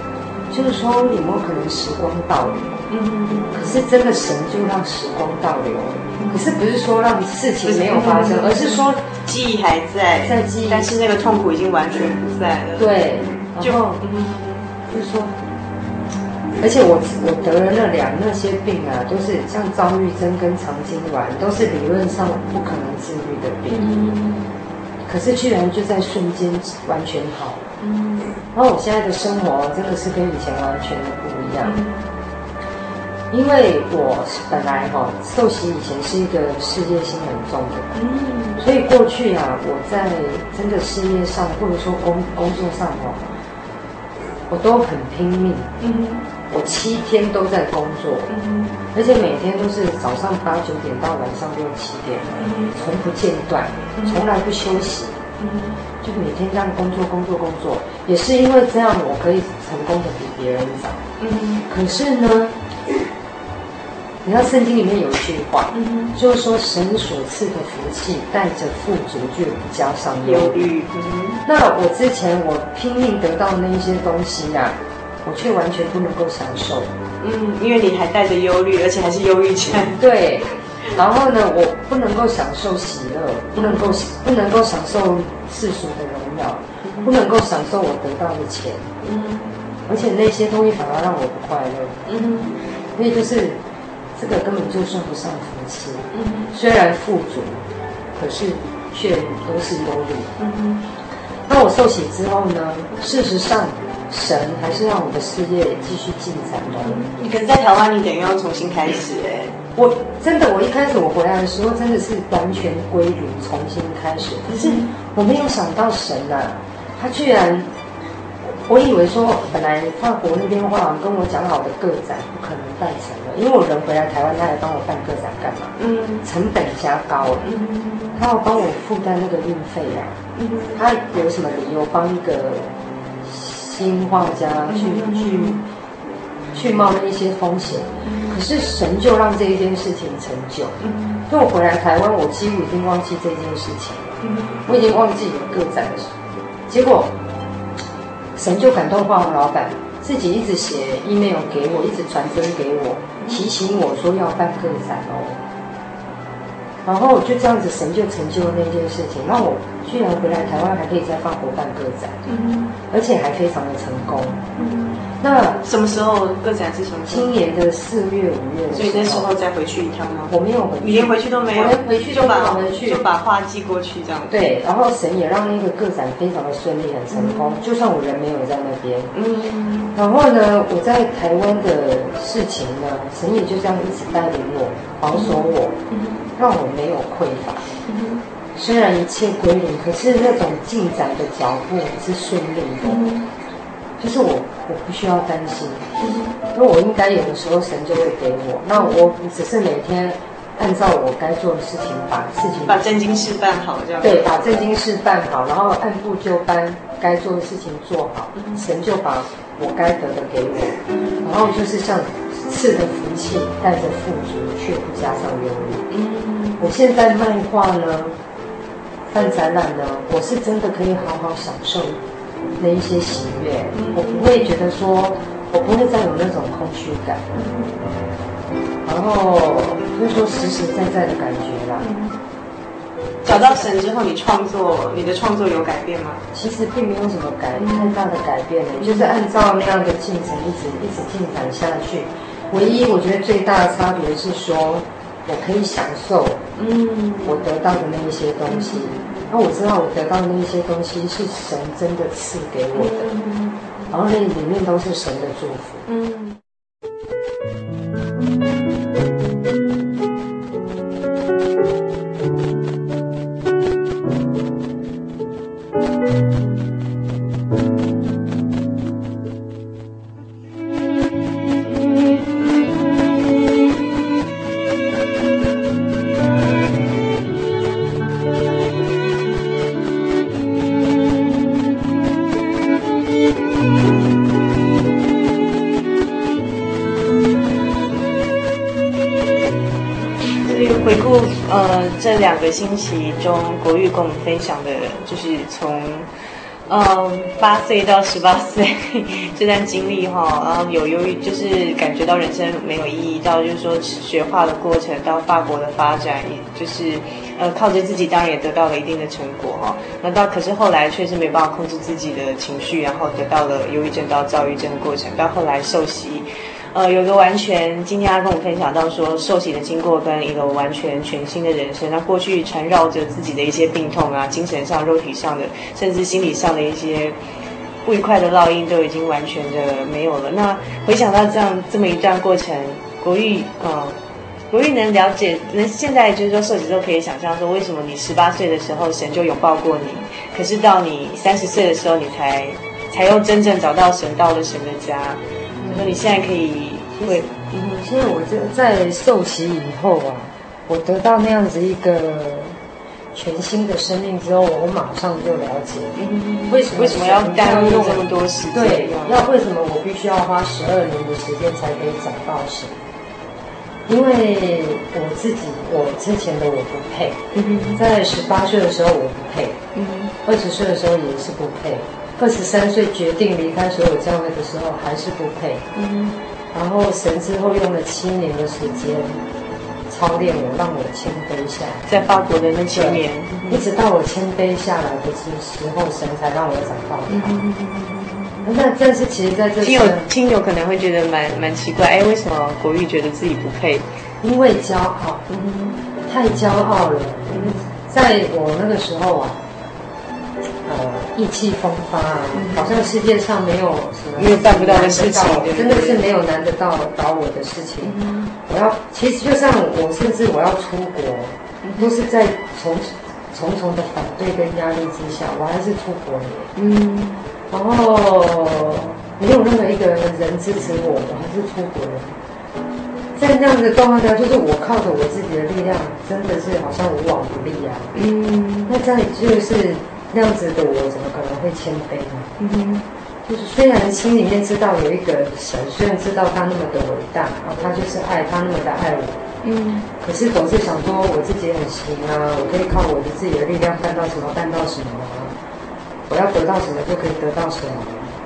就是说有没有可能时光倒流？嗯，可是真的神就让时光倒流，可是不是说让事情没有发生，而是说记忆还在，在记忆，但是那个痛苦已经完全不在了。对，就就是说，而且我我得了那两那些病啊，都是像躁郁症跟肠痉挛，都是理论上不可能治愈的病，可是居然就在瞬间完全好。嗯，然后我现在的生活真的是跟以前完全不一样，因为我本来哈受洗以前是一个事业心很重的所以过去啊我在真的事业上或者说工工作上哦，我都很拼命，嗯，我七天都在工作，嗯，而且每天都是早上八九点到晚上六七点，嗯，从不间断，从来不休息。嗯，就每天这样工作，工作，工作，也是因为这样，我可以成功的比别人早。嗯，可是呢，你知道圣经里面有一句话，嗯，就是说神所赐的福气带着富足，就不加上忧虑。嗯，那我之前我拼命得到那一些东西呀，我却完全不能够享受。嗯，因为你还带着忧虑，而且还是忧郁症。对。然后呢，我不能够享受喜乐，不能够不能够享受世俗的荣耀，不能够享受我得到的钱，嗯，而且那些东西反而让我不快乐，嗯，所以就是这个根本就算不上福气，嗯，虽然富足，可是却都是忧虑，嗯，那我受洗之后呢，事实上神还是让我的事业继续进展的，你可能在台湾，你等于要重新开始哎。我真的，我一开始我回来的时候，真的是完全归零，重新开始。可是我没有想到神啊，他居然，我以为说本来法国那边话跟我讲好的个展不可能办成了，因为我人回来台湾，他来帮我办个展干嘛？嗯，成本加高，嗯，他要帮我负担那个运费呀，嗯，他有什么理由帮一个新画家去去？去冒那一些风险，可是神就让这一件事情成就。就我回来台湾，我几乎已经忘记这件事情了，我已经忘记有个展的事。结果神就感动化我老板，自己一直写 email 给我，一直传真给我，提醒我说要办个展哦。然后就这样子，神就成就了那件事情，让我居然回来台湾还可以再办活办个展，嗯，而且还非常的成功。嗯，那什么时候个展是什么？今年的四月五月，所以那时候再回去一趟吗？我没有回去，你连回去都没有，我连回去就把回去。就把画寄过去这样。对，然后神也让那个个展非常的顺利，很成功，嗯、就算我人没有在那边，嗯，然后呢，我在台湾的事情呢，神也就这样一直带领我，保守我。嗯。让我没有匮乏，嗯、虽然一切归零，可是那种进展的脚步是顺利的，嗯、就是我我不需要担心，因为、嗯、我应该有的时候神就会给我，那我只是每天按照我该做的事情把事情把正经事办好，这样。对，把正经事办好，然后按部就班该做的事情做好，嗯、神就把我该得的给我，嗯、然后就是像。赐的福气带着富足，却不加上忧虑。嗯，我现在卖画呢，办展览呢，我是真的可以好好享受那一些喜悦。嗯、我不会觉得说，我不会再有那种空虚感。嗯、然后就是说实实在在的感觉啦。找到神之后，你创作，你的创作有改变吗？其实并没有什么改太大的改变的，就是按照那样的进程一直一直进展下去。唯一我觉得最大的差别是说，我可以享受，嗯，我得到的那一些东西。那我知道我得到的那些东西是神真的赐给我的，然后那里面都是神的祝福。嗯。呃这两个星期中，国玉跟我们分享的，就是从，嗯，八岁到十八岁 *laughs* 这段经历哈，然后有忧郁，就是感觉到人生没有意义，到就是说学画的过程，到法国的发展，也就是，呃，靠着自己当然也得到了一定的成果哈，那到可是后来却是没办法控制自己的情绪，然后得到了忧郁症到躁郁症的过程，到后来受洗。呃，有个完全，今天他跟我分享到说，受洗的经过跟一个完全全新的人生。那过去缠绕着自己的一些病痛啊，精神上、肉体上的，甚至心理上的一些不愉快的烙印，都已经完全的没有了。那回想到这样这么一段过程，国玉，呃，国玉能了解，那现在就是说受洗之后可以想象说，为什么你十八岁的时候神就拥抱过你，可是到你三十岁的时候，你才才又真正找到神，到了神的家。那你现在可以会，嗯，现在我在在受洗以后啊，我得到那样子一个全新的生命之后，我马上就了解，嗯，为什么为什么要耽误这么多时间？对，要为什么我必须要花十二年的时间才可以找到神？因为我自己，我之前的我不配，在十八岁的时候我不配，嗯，二十岁的时候也是不配。二十三岁决定离开所有教会的时候，还是不配。嗯，然后神之后用了七年的时间操练我，让我谦卑下来。在法国的那七年，一直到我谦卑下来的时候，神才让我找到他。嗯，那但是其实在这亲友亲友可能会觉得蛮蛮奇怪，哎，为什么国玉觉得自己不配？因为骄傲，嗯，太骄傲了。嗯，在我那个时候啊。呃，意气风发啊，好像世界上没有什么没有办不到的事情，真的是没有难得到倒我的事情。我要，其实就像我，甚至我要出国，都是在重重重的反对跟压力之下，我还是出国了。嗯，然后没有任何一个人支持我，我还是出国了。在那样的状况下，就是我靠着我自己的力量，真的是好像无往不利啊。嗯，那这样就是。那样子的我怎么可能会谦卑呢？嗯哼，就是虽然心里面知道有一个神，虽然知道他那么的伟大，然后他就是爱他那么的爱我，嗯，可是总是想说我自己很行啊，我可以靠我的自己的力量办到什么办到什么啊，我要得到什么就可以得到什么，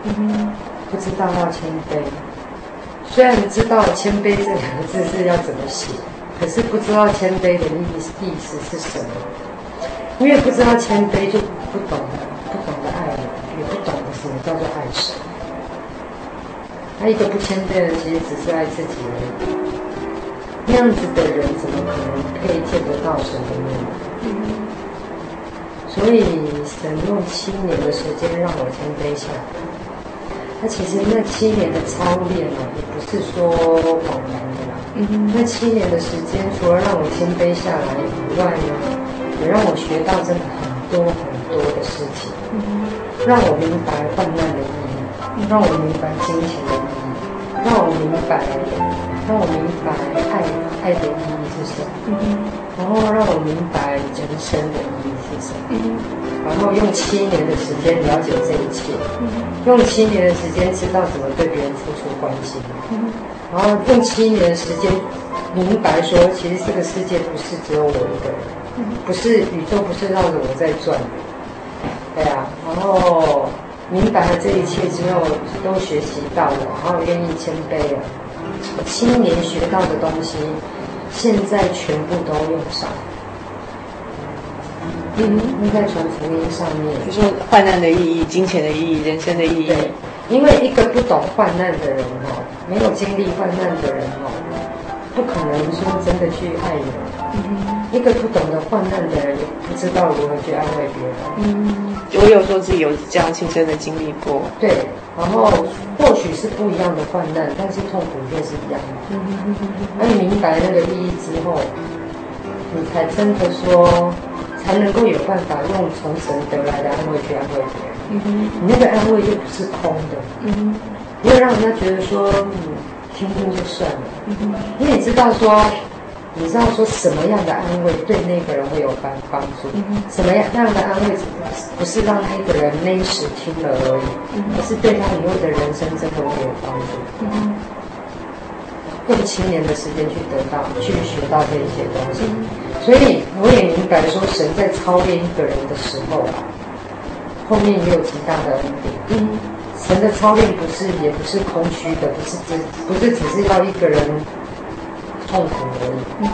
嗯哼，不知道要谦卑，虽然知道谦卑这两个字是要怎么写，可是不知道谦卑的意意思是什么，因为不知道谦卑就不懂不懂得爱人，也不懂得什么叫做爱神。他一个不谦卑的人，其实只是爱自己而已。那样子的人，怎么可能可以见得到神的面？所以神用七年的时间让我谦卑下来。那其实那七年的操练呢，也不是说枉然的啦。嗯。那七年的时间，除了让我谦卑下来以外呢，也让我学到真的很多很多的事情。让我明白患难的意义，让我明白金钱的意义，让我明白，让我明白爱爱的意义是什么。然后让我明白人生的意义是什么。然后用七年的时间了解这一切，用七年的时间知道怎么对别人付出关心，然后用七年的时间明白说，其实这个世界不是只有我一个人，不是宇宙不是绕着我在转，对啊，然后明白了这一切之后，都学习到了，然后愿意谦卑了，七年学到的东西，现在全部都用上。嗯，在传福音上面，就说患难的意义、金钱的意义、人生的意义。对，因为一个不懂患难的人哦，没有经历患难的人哦，不可能说真的去爱人。嗯，一个不懂得患难的人，也不知道如何去安慰别人。嗯，我有说自己有这样亲身的经历过。对，然后或许是不一样的患难，但是痛苦却是一样的。嗯嗯嗯。那你明白那个意义之后，你才真的说。才能够有办法用从神得来的安慰去安慰别人。嗯哼，你那个安慰又不是空的。嗯哼，不会让人家觉得说，嗯，听听就算了。你也知道说，你知道说什么样的安慰对那个人会有帮帮助。嗯，什么样那样的安慰，不是让那个人那时听了而已，而是对他以后的人生真的会有帮助。用七年的时间去得到、去学到这些东西。嗯所以我也明白说，神在操练一个人的时候啊，后面也有极大的恩典。嗯，神的操练不是，也不是空虚的，不是只，不是只是要一个人痛苦而已。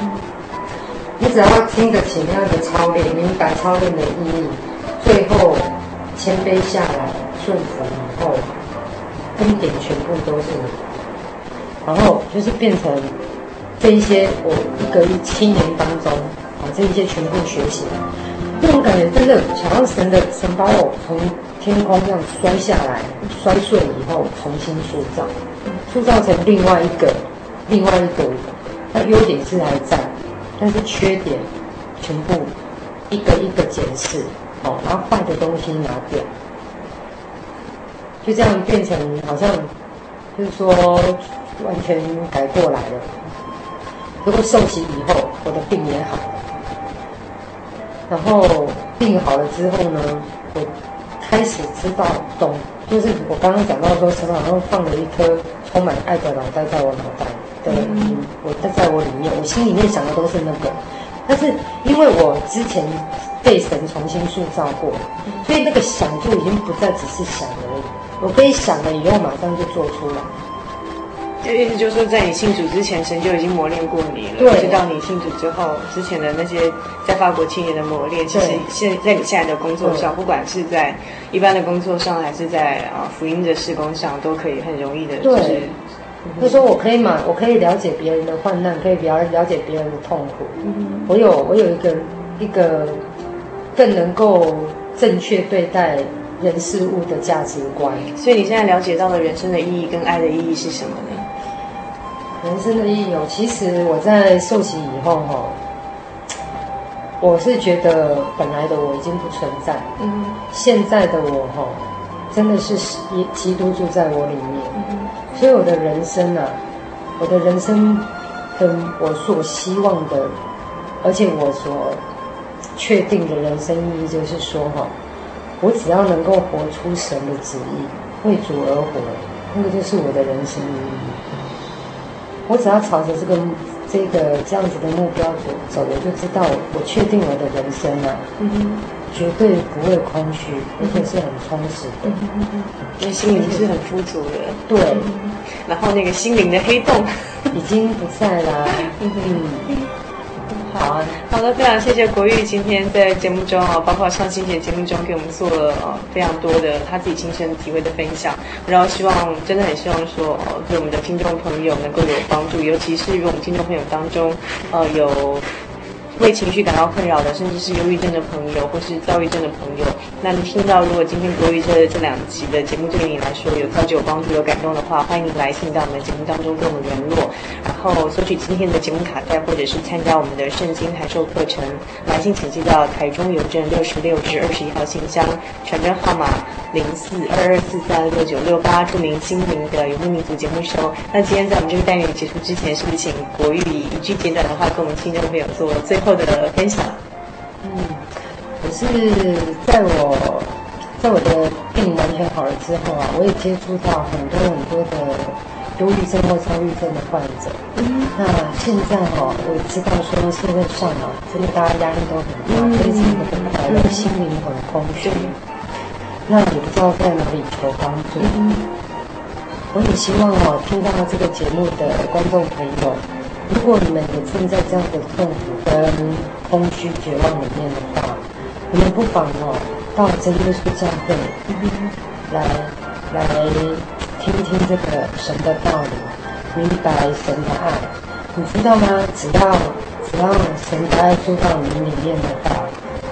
你只要听得起那样的操练，明白操练的意义，最后谦卑下来，顺服以后，恩典全部都是你，然后就是变成。这一些我一个一七年当中把，这一些全部学习，这种感觉真的想要神的神把我从天空这样摔下来，摔碎以后重新塑造，塑造成另外一个另外一个。那优点是还在，但是缺点全部一个一个检视哦，然后坏的东西拿掉，就这样变成好像就是说完全改过来了。如果受洗以后，我的病也好。然后病好了之后呢，我开始知道懂，就是我刚刚讲到说，陈老师放了一颗充满爱的脑袋在我脑袋的，嗯，我在在我里面，我心里面想的都是那个。但是因为我之前被神重新塑造过，所以那个想就已经不再只是想而已。我可以想了以后，马上就做出来。就意思就是说，在你信主之前，神就已经磨练过你了。对。直到你信主之后，之前的那些在法国七年的磨练，其实现在你现在的工作上，不管是在一般的工作上，还是在啊福音的施工上，都可以很容易的。对。就是说我可以嘛，我可以了解别人的患难，可以了了解别人的痛苦。嗯。我有我有一个一个更能够正确对待人事物的价值观。所以你现在了解到的人生的意义跟爱的意义是什么呢？人生的意义哦，其实我在受洗以后哈，我是觉得本来的我已经不存在，嗯，现在的我哈，真的是基督住在我里面，嗯，所以我的人生啊，我的人生跟我所希望的，而且我所确定的人生意义就是说哈，我只要能够活出神的旨意，为主而活，那个就是我的人生意义。我只要朝着这个、这个这样子的目标走走，我就知道我确定我的人生啊，嗯哼，绝对不会空虚，而且是很充实。的，因为心灵是很富足的，对，然后那个心灵的黑洞。已经不在了，*laughs* 嗯。好啊，好的，非常谢谢国玉今天在节目中啊，包括上星期的节目中给我们做了呃非常多的他自己亲身体会的分享，然后希望真的很希望说呃对我们的听众朋友能够有帮助，尤其是与我们听众朋友当中呃有。为情绪感到困扰的，甚至是忧郁症的朋友，或是躁郁症的朋友，那你听到如果今天国语这这两集的节目对你来说有造就、有帮助、有感动的话，欢迎来信到我们的节目当中跟我们联络，然后索取今天的节目卡带，或者是参加我们的圣经函授课程。来信请寄到台中邮政六十六至二十一号信箱，传真号码零四二二四三六九六八，著名心灵的游牧民族节目收。那今天在我们这个单元结束之前，是不是请国语以一句简短的话跟我们听众朋友做最后的分享，嗯，可是在我在我的病完全好了之后啊，我也接触到很多很多的忧郁症或躁郁症的患者。嗯，那现在哈、哦，我知道说社会上啊，真的大家压力都很大，嗯、非常的不快乐，心灵很空虚。那也不知道在哪里求帮助。我也希望哦，听到这个节目的观众朋友。如果你们也正在这样的痛苦跟空虚、绝望里面的话，你们不妨哦到真耶稣教会来来听听这个神的道理，明白神的爱。你知道吗？只要只要神的爱住到你里面的话，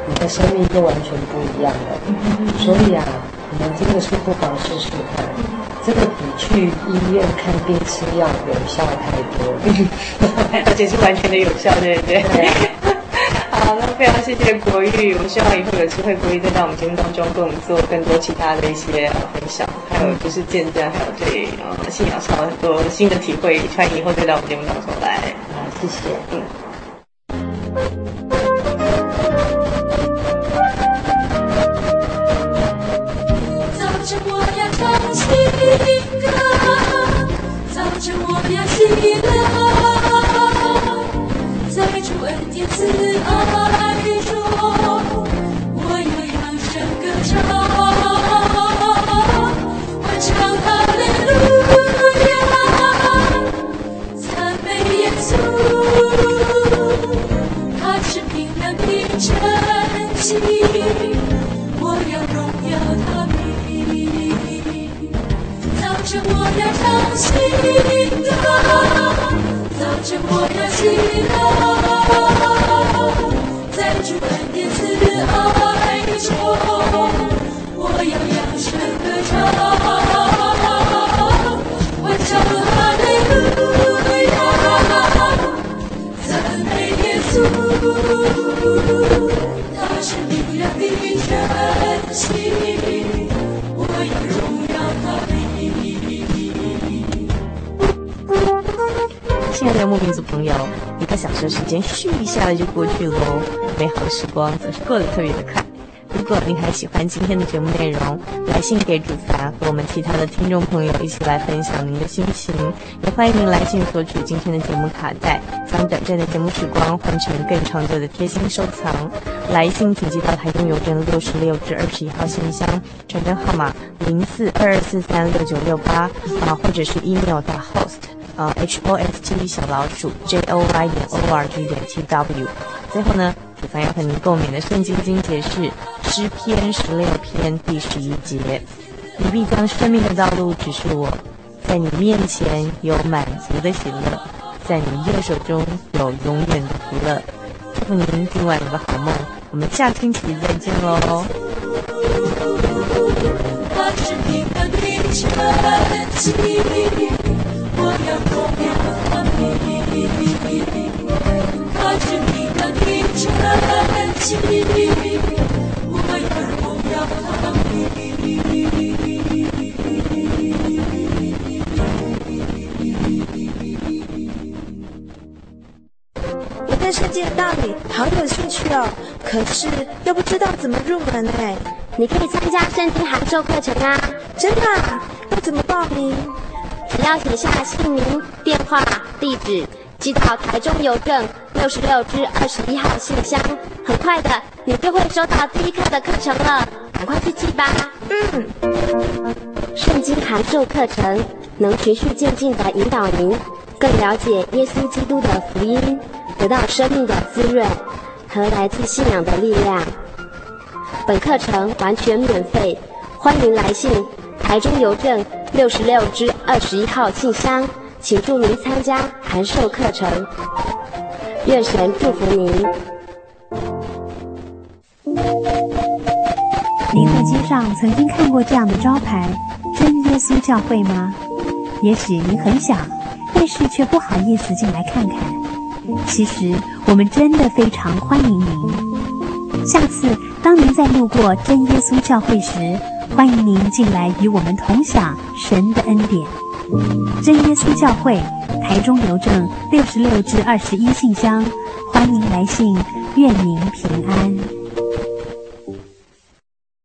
你的生命就完全不一样了。所以啊，你们真的是不妨试试看。这个比去医院看病吃药有效太多了，*laughs* 而且是完全的有效，对不对？对 *laughs* 好，那非常谢谢国玉，我们希望以后有机会国玉再到我们节目当中跟我们做更多其他的一些分享，还有就是见证，还有对呃信仰上很多新的体会，欢迎以后再到我们节目当中来。好，谢谢，嗯。时间咻一下就过去了，美好的时光总是过得特别的快。如果您还喜欢今天的节目内容，来信给主凡和我们其他的听众朋友一起来分享您的心情，也欢迎您来信索取今天的节目卡带，将短暂的节目时光换成更长久的贴心收藏。来信请寄到台中邮政六十六至二十一号信箱，传真号码零四二二四三六九六八啊，或者是 email 到 host。呃，h o s t 小老鼠 j o y 点 o r g 点 t w。最后呢，主凡要和您共勉的圣经经节是诗篇十六篇第十一节：你必将生命的道路指示我，在你面前有满足的喜乐，在你右手中有永远的福乐。祝福您今晚有个好梦，我们下星期再见喽。我对圣经的道理好有兴趣哦，可是又不知道怎么入门呢？你可以参加圣经函授课程啊！真的？要怎么报名？只要写下姓名、电话、地址，寄到台中邮政六十六至二十一号信箱，很快的，你就会收到第一课的课程了。赶快去寄吧。嗯。圣经函授课程能循序渐进地引导您更了解耶稣基督的福音，得到生命的滋润和来自信仰的力量。本课程完全免费，欢迎来信台中邮政六十六支二十一号信箱，请注明参加函授课程。愿神祝福您。您在街上曾经看过这样的招牌“真耶稣教会”吗？也许您很想，但是却不好意思进来看看。其实我们真的非常欢迎您。下次当您再路过真耶稣教会时，欢迎您进来与我们同享神的恩典。真耶稣教会，台中邮政六十六至二十一信箱，欢迎来信，愿您平安。